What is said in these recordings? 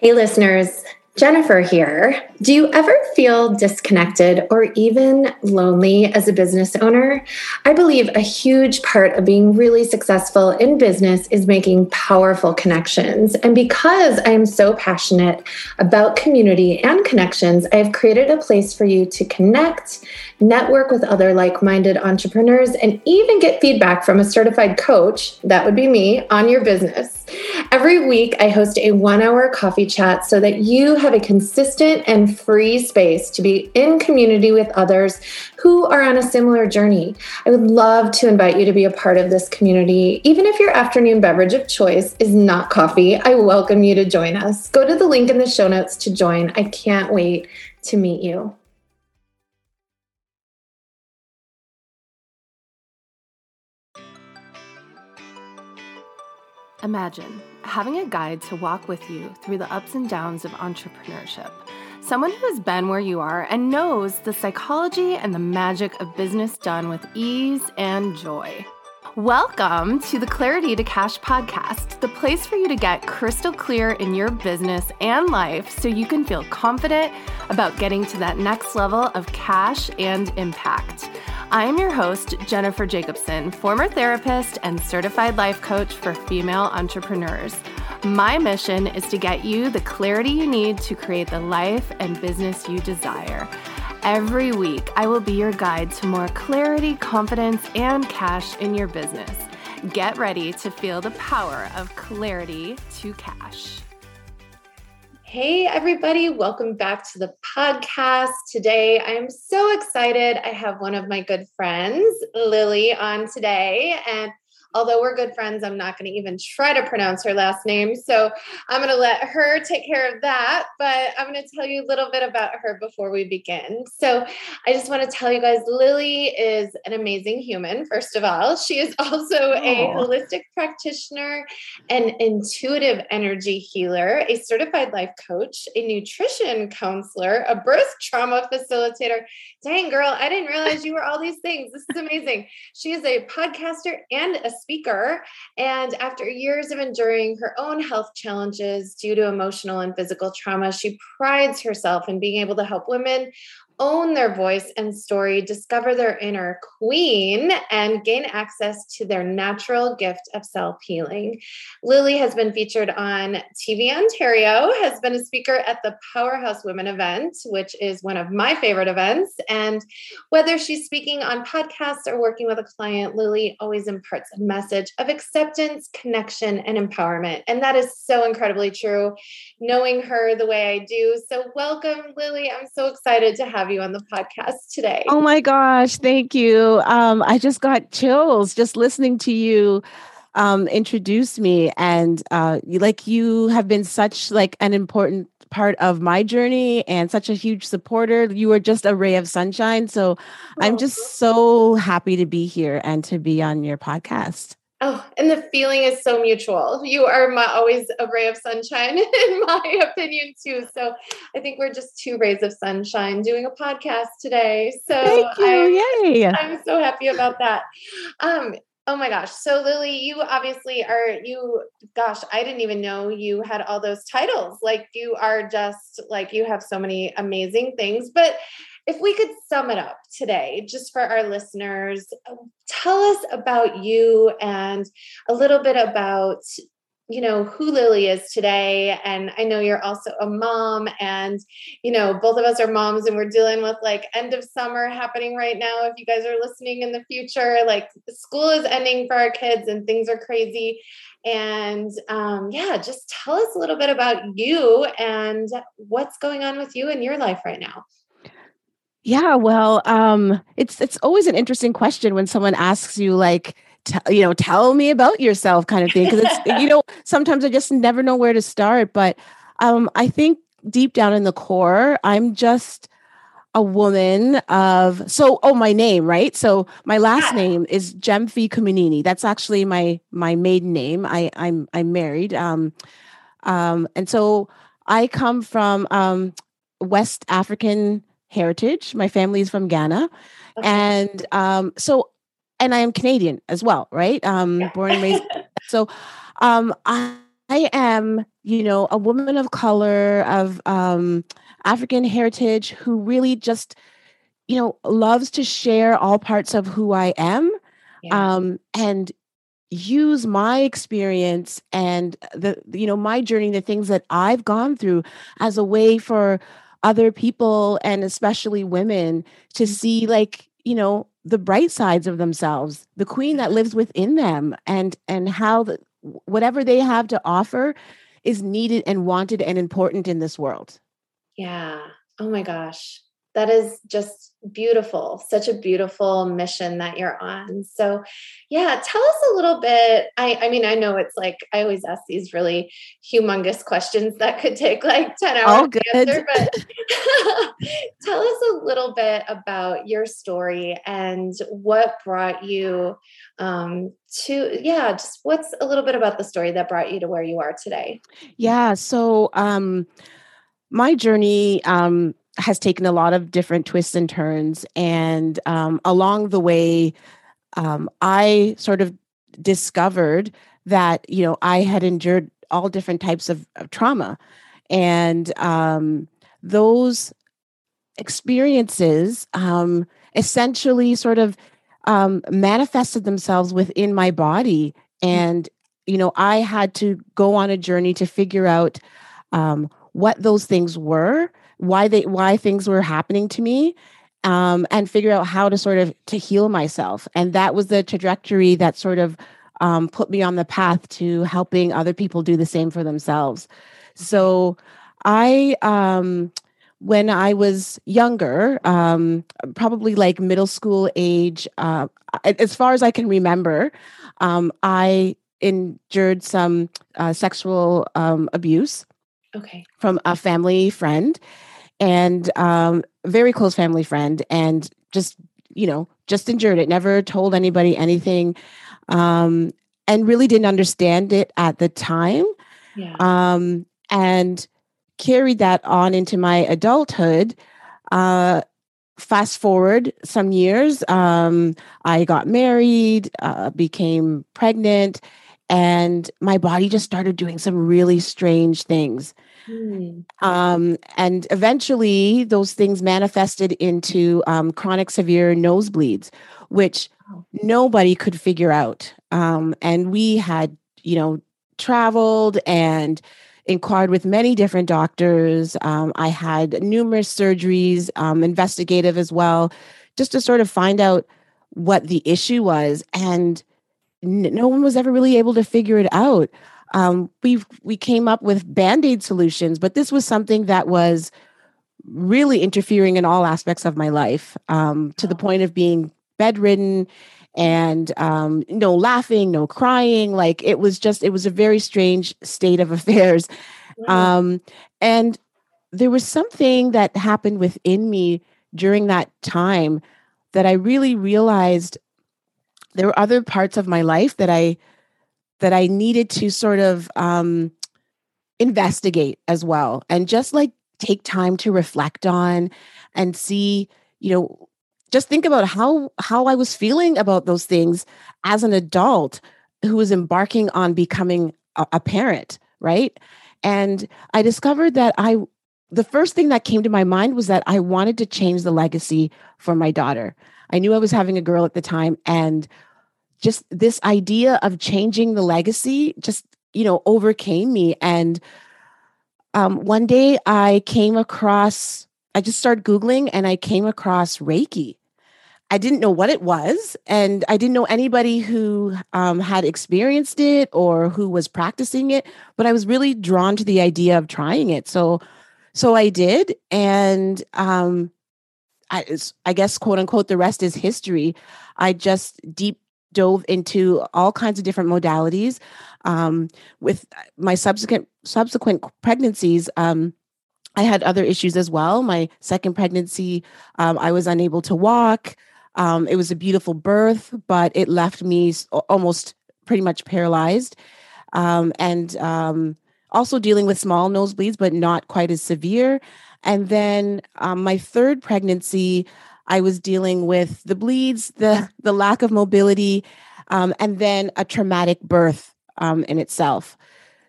Hey, listeners. Jennifer here. Do you ever feel disconnected or even lonely as a business owner? I believe a huge part of being really successful in business is making powerful connections. And because I am so passionate about community and connections, I have created a place for you to connect, network with other like minded entrepreneurs, and even get feedback from a certified coach, that would be me, on your business. Every week, I host a one hour coffee chat so that you have a consistent and free space to be in community with others who are on a similar journey. I would love to invite you to be a part of this community. Even if your afternoon beverage of choice is not coffee, I welcome you to join us. Go to the link in the show notes to join. I can't wait to meet you. Imagine having a guide to walk with you through the ups and downs of entrepreneurship. Someone who has been where you are and knows the psychology and the magic of business done with ease and joy. Welcome to the Clarity to Cash podcast, the place for you to get crystal clear in your business and life so you can feel confident about getting to that next level of cash and impact. I am your host, Jennifer Jakobsen, former therapist and certified life coach for female entrepreneurs. My mission is to get you the clarity you need to create the life and business you desire. Every week, I will be your guide to more clarity, confidence, and cash in your business. Get ready to feel the power of clarity to cash. Hey, everybody, welcome back to the podcast. Today, I'm so excited. I have one of my good friends, Lily, on today. And although we're good friends, I'm not going to even try to pronounce her last name. So I'm going to let her take care of that. But I'm going to tell you a little bit about her before we begin. So I just want to tell you guys Lily is an amazing human, first of all. She is also Aww. a oh. holistic practitioner, an intuitive energy healer, a certified life coach, a nutrition counselor, a birth trauma facilitator. Dang, girl, I didn't realize you were all these things. This is amazing. She is a podcaster and a speaker. And after years of enduring her own health challenges due to emotional and physical trauma, she prides herself in being able to help women own their voice and story, discover their inner queen, and gain access to their natural gift of self healing. Lily has been featured on TVOntario, has been a speaker at the Powerhouse Women event, which is one of my favorite events. And whether she's speaking on podcasts or working with a client, Lily always imparts a message of acceptance, connection, and empowerment. And that is so incredibly true, knowing her the way I do. So, welcome, Lily. I'm so excited to have have you on the podcast today. Oh my gosh, thank you. Um, I just got chills just listening to you um, introduce me, and uh, like you have been such like an important part of my journey and such a huge supporter. You are just a ray of sunshine. So oh. I'm just so happy to be here and to be on your podcast. Oh, and the feeling is so mutual. You are my, always a ray of sunshine, in my opinion, too. So I think we're just two rays of sunshine doing a podcast today. So Thank you. I'm, Yay. I'm so happy about that. Um, oh my gosh. So Lily, you obviously are you gosh, I didn't even know you had all those titles. Like you are just like you have so many amazing things, but if we could sum it up today, just for our listeners, tell us about you and a little bit about you know who lily is today. And i know you're also a mom and you know both of us are moms and we're dealing with like end of summer happening right now. If you guys are listening in the future like school is ending for our kids and things are crazy. And um, yeah just tell us a little bit about you and what's going on with you in your life right now yeah, well, um, it's it's always an interesting question when someone asks you like, t- you know, tell me about yourself, kind of thing. Because it's you know, sometimes I just never know where to start. But um, I think deep down in the core, I'm just a woman of so oh my name right so my last name is Gyamfi-Kumanini that's actually my my maiden name I I'm I'm married um um and so I come from um West African heritage. My family is from Ghana. Okay. And um, so, and I am Canadian as well, right? Um, yeah. Born and raised. so um, I, I am you know, a woman of color, of um, African heritage who really just, you know, loves to share all parts of who I am yeah. um, and use my experience and the, you know, my journey, the things that I've gone through as a way for other people and especially women to mm-hmm. see, like, you know, the bright sides of themselves, the queen that lives within them and and how the, whatever they have to offer is needed and wanted and important in this world. Yeah. Oh my gosh. That is just beautiful. Such a beautiful mission that you're on. So, yeah, tell us a little bit. I, I mean, I know it's like I always ask these really humongous questions that could take like 10 hours All good. to answer, but tell us a little bit about your story and what brought you um, to, yeah, just what's a little bit about the story that brought you to where you are today? Yeah. So, um, my journey um, has taken a lot of different twists and turns. And um, along the way, um, I sort of discovered that, you know, I had endured all different types of, of trauma. And um, those experiences um, essentially sort of um, manifested themselves within my body. Mm. And, you know, I had to go on a journey to figure out um, what those things were, why they why things were happening to me, um, and figure out how to sort of to heal myself. And that was the trajectory that sort of um, put me on the path to helping other people do the same for themselves. So I um, when I was younger, um, probably like middle school age, uh, as far as I can remember, um, I endured some uh, sexual um, abuse. Okay. From a family friend and um very close family friend and just, you know, just endured it, never told anybody anything. Um and really didn't understand it at the time. Yeah. Um and carried that on into my adulthood. Uh fast forward some years um, i got married uh, became pregnant and my body just started doing some really strange things Mm. Um, and eventually, those things manifested into um, chronic severe nosebleeds, which nobody could figure out. Um, and we had, you know, traveled and inquired with many different doctors. Um, I had numerous surgeries, um, investigative as well, just to sort of find out what the issue was. And n- no one was ever really able to figure it out. Um, we we came up with band-aid solutions but this was something that was really interfering in all aspects of my life um, to the point of being bedridden and um, no laughing no crying. Like it was just it was a very strange state of affairs. Um, and there was something that happened within me during that time that i really realized there were other parts of my life that i that I needed to sort of um, investigate as well and just like take time to reflect on and see, you know, just think about how how I was feeling about those things as an adult who was embarking on becoming a, a parent, right? And I discovered that I the first thing that came to my mind was that I wanted to change the legacy for my daughter. I knew I was having a girl at the time and just this idea of changing the legacy just you know overcame me and um, one day i came across i just started googling and i came across reiki. I didn't know what it was and i didn't know anybody who um, had experienced it or who was practicing it but i was really drawn to the idea of trying it. So so i did and um, I, I guess quote unquote the rest is history i just deep dove into all kinds of different modalities. Um, with my subsequent subsequent pregnancies, um, I had other issues as well. My second pregnancy, um, I was unable to walk. Um, it was a beautiful birth, but it left me almost pretty much paralyzed, um, and um, also dealing with small nosebleeds, but not quite as severe. And then my third pregnancy, I was dealing with the bleeds, the the lack of mobility, um, and then a traumatic birth um, in itself.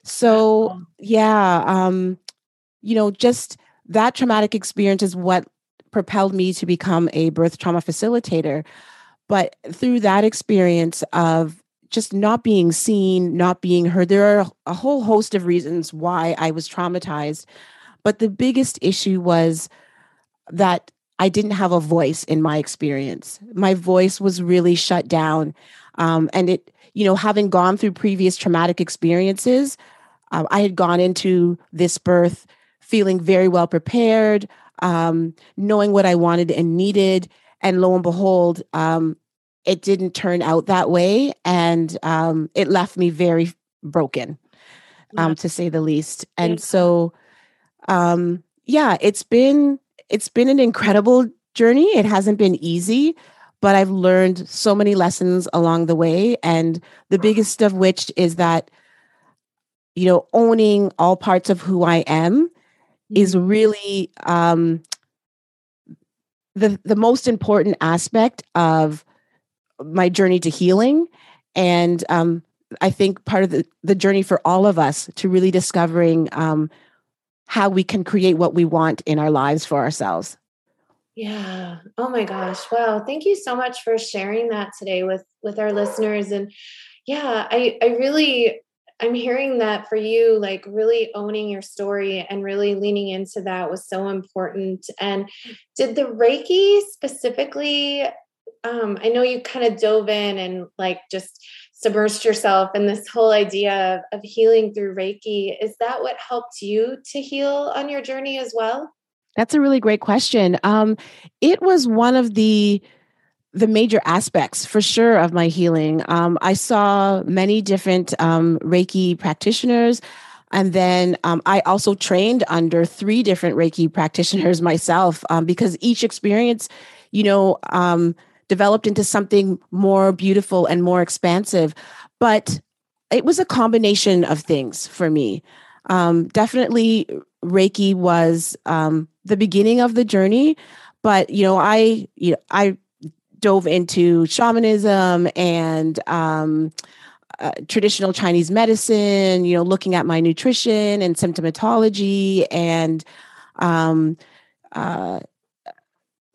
So, yeah, um, you know, just that traumatic experience is what propelled me to become a birth trauma facilitator. But through that experience of just not being seen, not being heard, there are a whole host of reasons why I was traumatized. But the biggest issue was that I didn't have a voice in my experience. My voice was really shut down. Um, and it, you know, having gone through previous traumatic experiences, uh, I had gone into this birth feeling very well prepared, um, knowing what I wanted and needed. And lo and behold, um, it didn't turn out that way. And um, it left me very broken, um, yeah. to say the least. And yeah. so, um, yeah, it's been it's been an incredible journey. It hasn't been easy, but I've learned so many lessons along the way. And the biggest of which is that, you know, owning all parts of who I am is mm-hmm. really um, the the most important aspect of my journey to healing, and um, I think part of the the journey for all of us to really discovering um, how we can create what we want in our lives for ourselves. Yeah. Oh my gosh. Wow. Thank you so much for sharing that today with with our listeners and yeah, I I really I'm hearing that for you, like really owning your story and really leaning into that was so important. And did the Reiki specifically, um, I know you kind of dove in and like just submerged yourself in this whole idea of, of healing through Reiki. Is that what helped you to heal on your journey as well? That's a really great question. Um, it was one of the the major aspects for sure of my healing. Um, I saw many different um, Reiki practitioners. And then um, I also trained under three different Reiki practitioners myself um, because each experience, you know, um, developed into something more beautiful and more expansive. But it was a combination of things for me. Um, definitely, Reiki was the beginning of the journey. But you know, I you know I dove into shamanism and um, uh, traditional Chinese medicine, you know, looking at my nutrition and symptomatology and um, uh,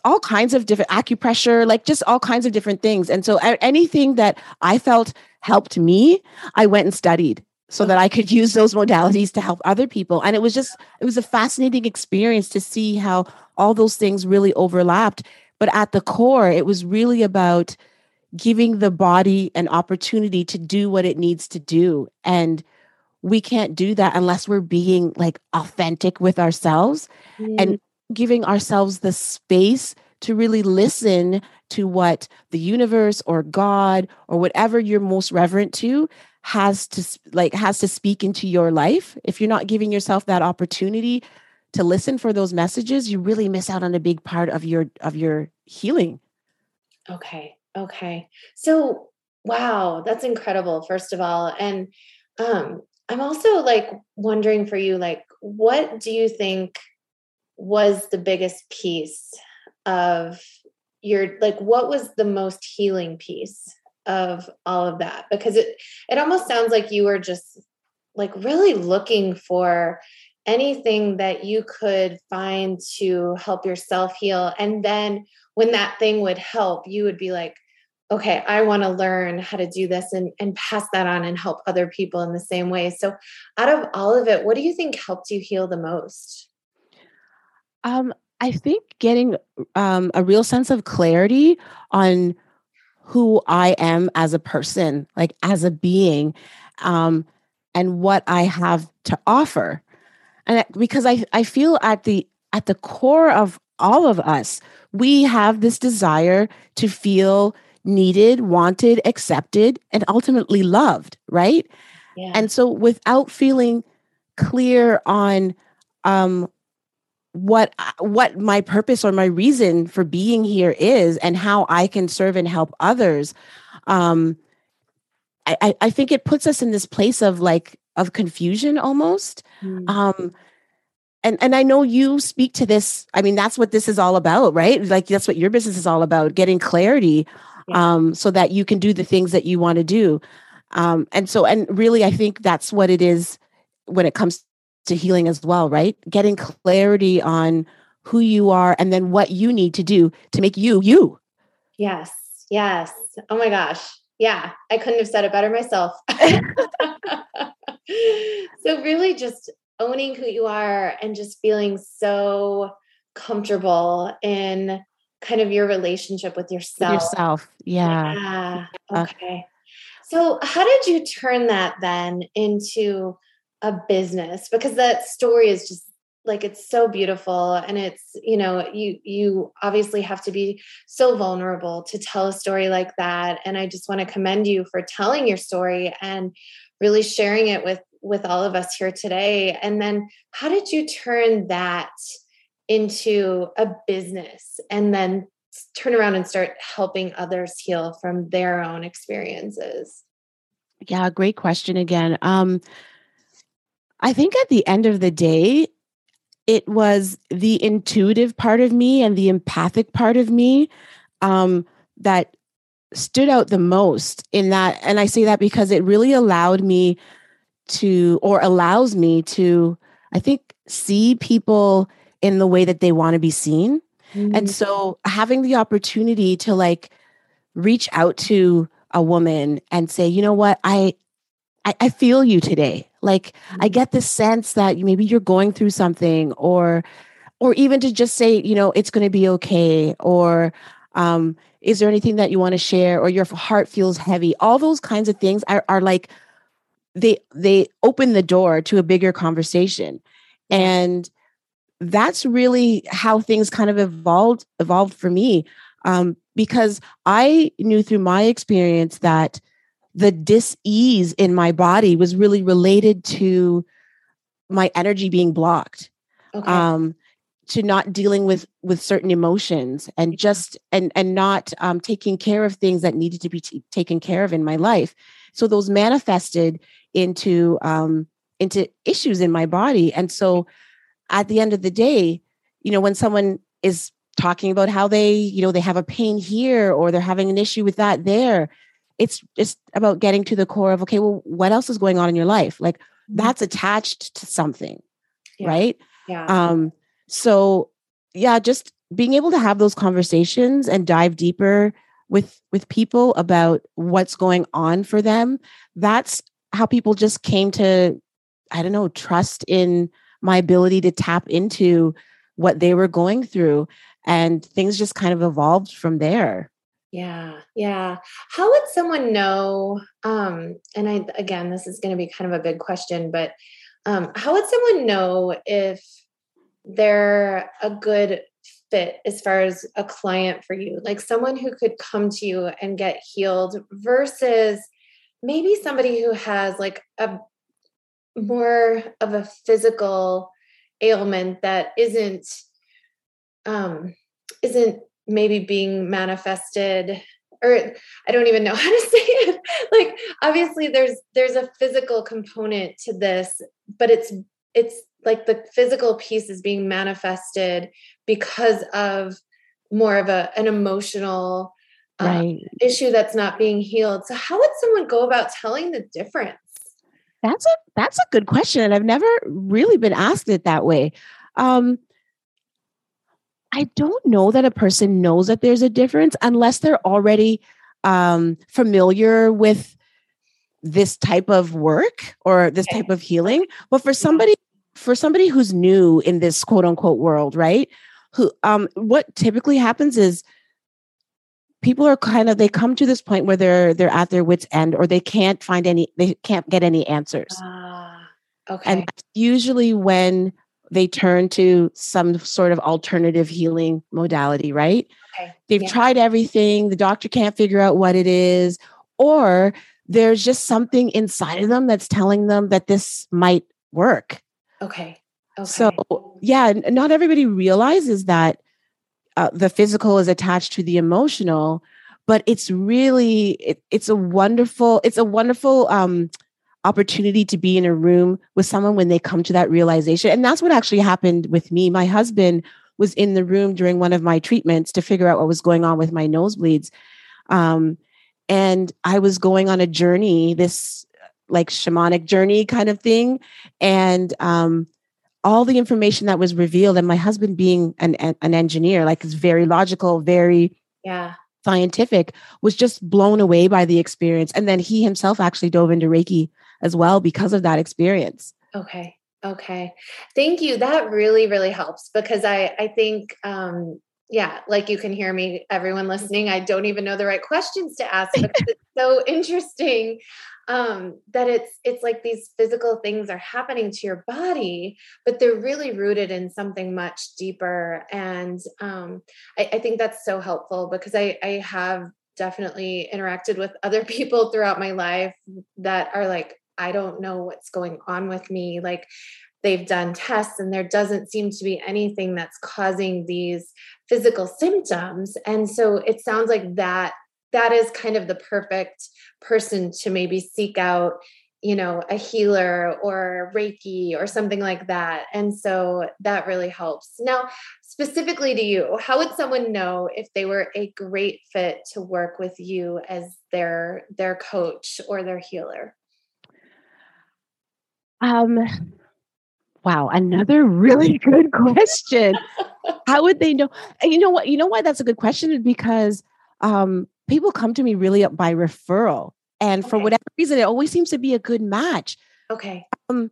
all kinds of different acupressure, like just all kinds of different things. And so anything that I felt helped me, I went and studied so that I could use those modalities to help other people. And it was just, it was a fascinating experience to see how all those things really overlapped but at the core, it was really about giving the body an opportunity to do what it needs to do. And we can't do that unless we're being like authentic with ourselves mm. and giving ourselves the space to really listen to what the universe or God or whatever you're most reverent to has to like has to speak into your life if you're not giving yourself that opportunity to listen for those messages, you really miss out on a big part of your of your healing. Okay. Okay. So, wow, that's incredible first of all. And um I'm also like wondering for you like what do you think was the biggest piece of your like what was the most healing piece of all of that because it it almost sounds like you were just like really looking for anything that you could find to help yourself heal. And then when that thing would help, you would be like, okay, I want to learn how to do this and, and pass that on and help other people in the same way. So, out of all of it, what do you think helped you heal the most? Um, I think getting um, a real sense of clarity on who I am as a person, like as a being, um, and what I have to offer and because I, I feel at the at the core of all of us we have this desire to feel needed wanted accepted and ultimately loved right yeah. and so without feeling clear on um what what my purpose or my reason for being here is and how i can serve and help others um i i think it puts us in this place of like of confusion almost mm. um and and I know you speak to this I mean that's what this is all about right like that's what your business is all about getting clarity yeah. um so that you can do the things that you want to do um and so and really I think that's what it is when it comes to healing as well, right? Getting clarity on who you are and then what you need to do to make you you. Yes. Yes. Oh my gosh. Yeah. I couldn't have said it better myself. so, really, just owning who you are and just feeling so comfortable in kind of your relationship with yourself. With yourself. Yeah. yeah. Uh, okay. So, how did you turn that then into a business? Because that story is just like it's so beautiful. And it's you know you you obviously have to be so vulnerable to tell a story like that. And i just want to commend you for telling your story and really sharing it with with all of us here today. And then how did you turn that into a business and then turn around and start helping others heal from their own experiences? Yeah great question again. Um i think at the end of the day it was the intuitive part of me and the empathic part of me um, that stood out the most in that. And I say that because it really allowed me to, or allows me to, I think, see people in the way that they want to be seen. Mm-hmm. And so having the opportunity to like reach out to a woman and say, you know what, I, I, I feel you today. Like I mm-hmm. get the sense that maybe you're going through something or or even to just say, you know, it's going to be okay or um is there anything that you want to share or your heart feels heavy all those kinds of things are, are like they they open the door to a bigger conversation and that's really how things kind of evolved evolved for me um, because i knew through my experience that the dis-ease in my body was really related to my energy being blocked okay. um to not dealing with with certain emotions and just and and not um, taking care of things that needed to be t- taken care of in my life. So those manifested into um into issues in my body. And so at the end of the day you know when someone is talking about how they you know they have a pain here or they're having an issue with that there it's just about getting to the core of okay well what else is going on in your life like mm-hmm. that's attached to something yeah. right yeah um so yeah just being able to have those conversations and dive deeper with with people about what's going on for them that's how people just came to i don't know trust in my ability to tap into what they were going through and things just kind of evolved from there yeah, yeah. How would someone know? Um, and I again, this is going to be kind of a big question, but um, how would someone know if they're a good fit as far as a client for you? Like someone who could come to you and get healed versus maybe somebody who has like a more of a physical ailment that isn't um isn't maybe being manifested or I don't even know how to say it. Like obviously there's there's a physical component to this, but it's it's like the physical piece is being manifested because of more of a an emotional uh, right. issue that's not being healed. So how would someone go about telling the difference? That's a that's a good question and I've never really been asked it that way. Um I don't know that a person knows that there's a difference unless they're already um, familiar with this type of work or this type of healing. But for somebody, for somebody who's new in this quote unquote world, right? Who um, what typically happens is people are kind of they come to this point where they're they're at their wits end or they can't find any they can't get any answers. Uh, okay. And usually when they turn to some sort of alternative healing modality, right? Okay. They've yeah. tried everything, the doctor can't figure out what it is, or there's just something inside of them that's telling them that this might work. Okay. Okay. So, yeah, not everybody realizes that uh, the physical is attached to the emotional, but it's really it, it's a wonderful it's a wonderful um opportunity to be in a room with someone when they come to that realization. And that's what actually happened with me. My husband was in the room during one of my treatments to figure out what was going on with my nosebleeds. Um, and I was going on a journey, this like shamanic journey kind of thing. And um, all the information that was revealed, and my husband being an, an engineer, like is very logical, very yeah scientific, was just blown away by the experience. And then he himself actually dove into Reiki as well because of that experience. Okay. Okay. Thank you. That really, really helps because I, I think, um, yeah, like you can hear me, everyone listening. I don't even know the right questions to ask because it's so interesting um, that it's it's like these physical things are happening to your body, but they're really rooted in something much deeper. And um, I, I think that's so helpful because I, I have definitely interacted with other people throughout my life that are like, I don't know what's going on with me. Like they've done tests and there doesn't seem to be anything that's causing these physical symptoms. And so it sounds like that that is kind of the perfect person to maybe seek out you know a healer or reiki or something like that and so that really helps now specifically to you how would someone know if they were a great fit to work with you as their their coach or their healer um wow another really good question how would they know you know what you know why that's a good question because um people come to me really by referral. And for whatever reason, it always seems to be a good match. Okay. Um,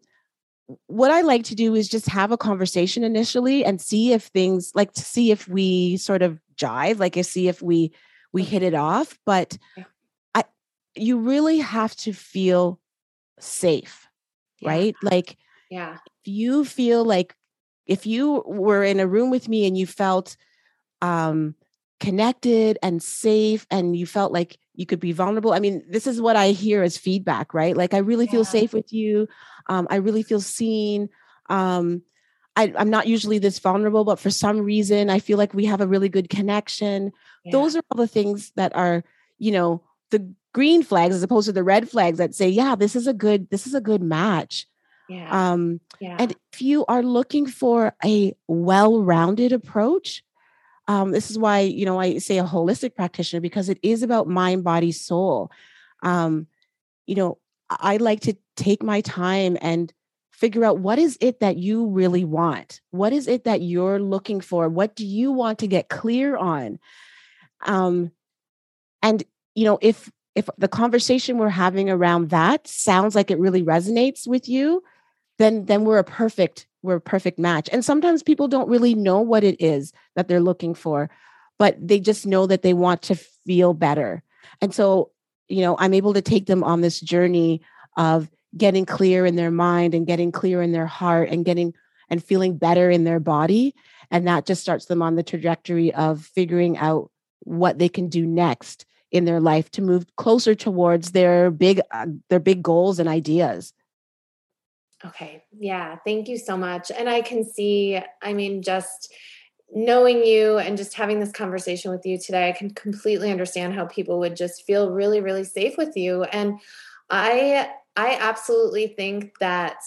what I like to do is just have a conversation initially and see if things like to see if we sort of jive, like to see if we we hit it off. But. I you really have to feel safe, yeah. right? Like yeah. If you feel like if you were in a room with me and you felt um connected and safe and you felt like you could be vulnerable i mean this is what i hear as feedback right like i really feel safe with you um, i really feel seen um, I, am not usually this vulnerable but for some reason i feel like we have a really good connection yeah. those are all the things that are you know the green flags as opposed to the red flags that say yeah this is a good this is a good match yeah. Um, yeah. and if you are looking for a well-rounded approach um, this is why you know I say a holistic practitioner because it is about mind, body, soul. Um, you know, I like to take my time and figure out what is it that you really want. What is it that you're looking for? What do you want to get clear on? Um, and you know, if if the conversation we're having around that sounds like it really resonates with you, then then we're a perfect we're a perfect match. And sometimes people don't really know what it is that they're looking for, but they just know that they want to feel better. And so, you know, I'm able to take them on this journey of getting clear in their mind and getting clear in their heart and getting and feeling better in their body. And that just starts them on the trajectory of figuring out what they can do next in their life to move closer towards their big uh, their big goals and ideas. Okay. Yeah. Thank you so much. And I can see, I mean, just knowing you and just having this conversation with you today, I can completely understand how people would just feel really, really safe with you. And I, I absolutely think that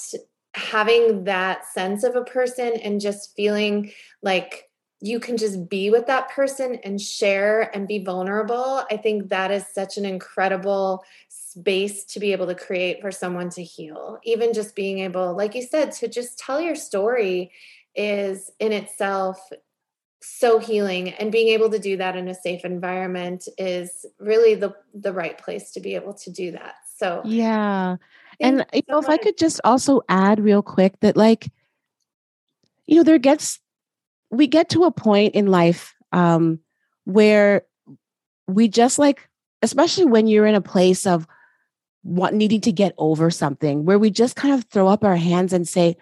having that sense of a person and just feeling like you can just be with that person and share and be vulnerable. I think that is such an incredible space to be able to create for someone to heal. Even just being able, like you said, to just tell your story is in itself so healing and being able to do that in a safe environment is really the the right place to be able to do that. So Yeah. And you know, if I could just also add real quick that like you know, there gets we get to a point in life um where we just like especially when you're in a place of what needing to get over something where we just kind of throw up our hands and say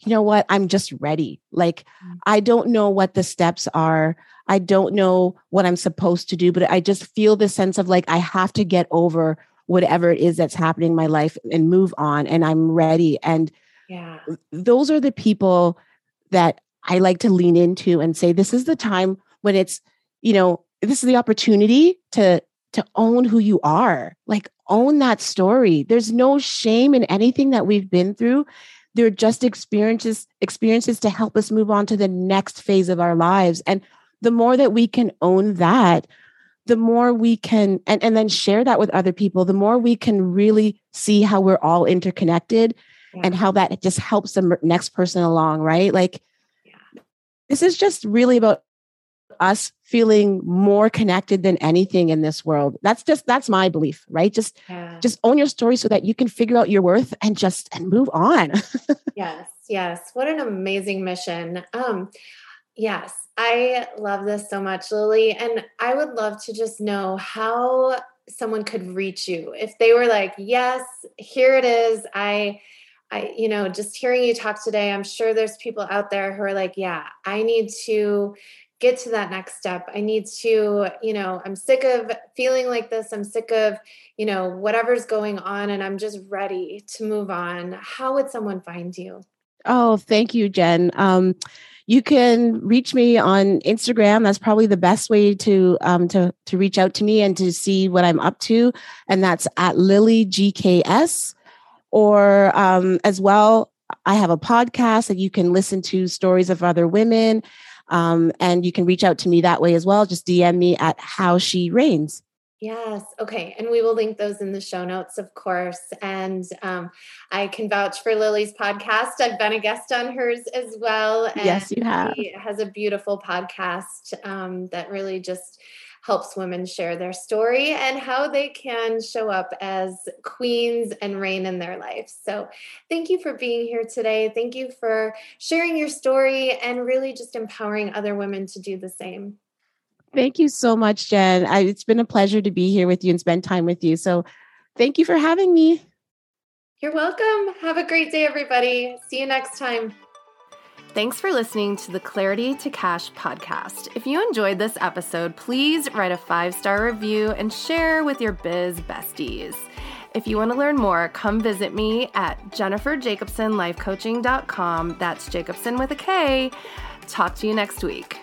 you know what? I'm just ready. Like mm. i don't know what the steps are. I don't know what i'm supposed to do but i just feel this sense of like i have to get over whatever it is that's happening in my life and move on and i'm ready and yeah. those are the people that i like to lean into and say this is the time when it's you know this is the opportunity to to own who you are like own that story. There's no shame in anything that we've been through. They're just experiences experiences to help us move on to the next phase of our lives. And the more that we can own that, the more we can and, and then share that with other people the more we can really see how we're all interconnected yeah. and how that just helps the next person along right like. This is just really about us feeling more connected than anything in this world. That's just that's my belief right? Just yeah. just own your story so that you can figure out your worth and just and move on. Yes yes. What an amazing mission. Um yes i love this so much lily and i would love to just know how someone could reach you. If they were like yes here it is. I I, you know, just hearing you talk today, I'm sure there's people out there who are like, yeah, I need to get to that next step. I need to, you know, I'm sick of feeling like this. I'm sick of, you know, whatever's going on and I'm just ready to move on. How would someone find you? Oh, thank you, Jen. Um, you can reach me on Instagram. That's probably the best way to um, to to reach out to me and to see what I'm up to, and that's at Lily GKS. Or um, as well, I have a podcast that you can listen to stories of other women. Um, and you can reach out to me that way as well. Just DM me at How She Reigns. Yes. Okay. And we will link those in the show notes, of course. And um, I can vouch for Lily's podcast. I've been a guest on hers as well. And yes, you have. She has a beautiful podcast um, that really just helps women share their story and how they can show up as queens and reign in their life. So, thank you for being here today. Thank you for sharing your story and really just empowering other women to do the same. Thank you so much, Jen. I, it's been a pleasure to be here with you and spend time with you. So, thank you for having me. You're welcome. Have a great day, everybody. See you next time. Thanks for listening to the Clarity to Cash podcast. If you enjoyed this episode, please write a five star review and share with your biz besties. If you want to learn more, come visit me at jenniferjakobsenlifecoaching.com. That's Jakobsen with a K. Talk to you next week.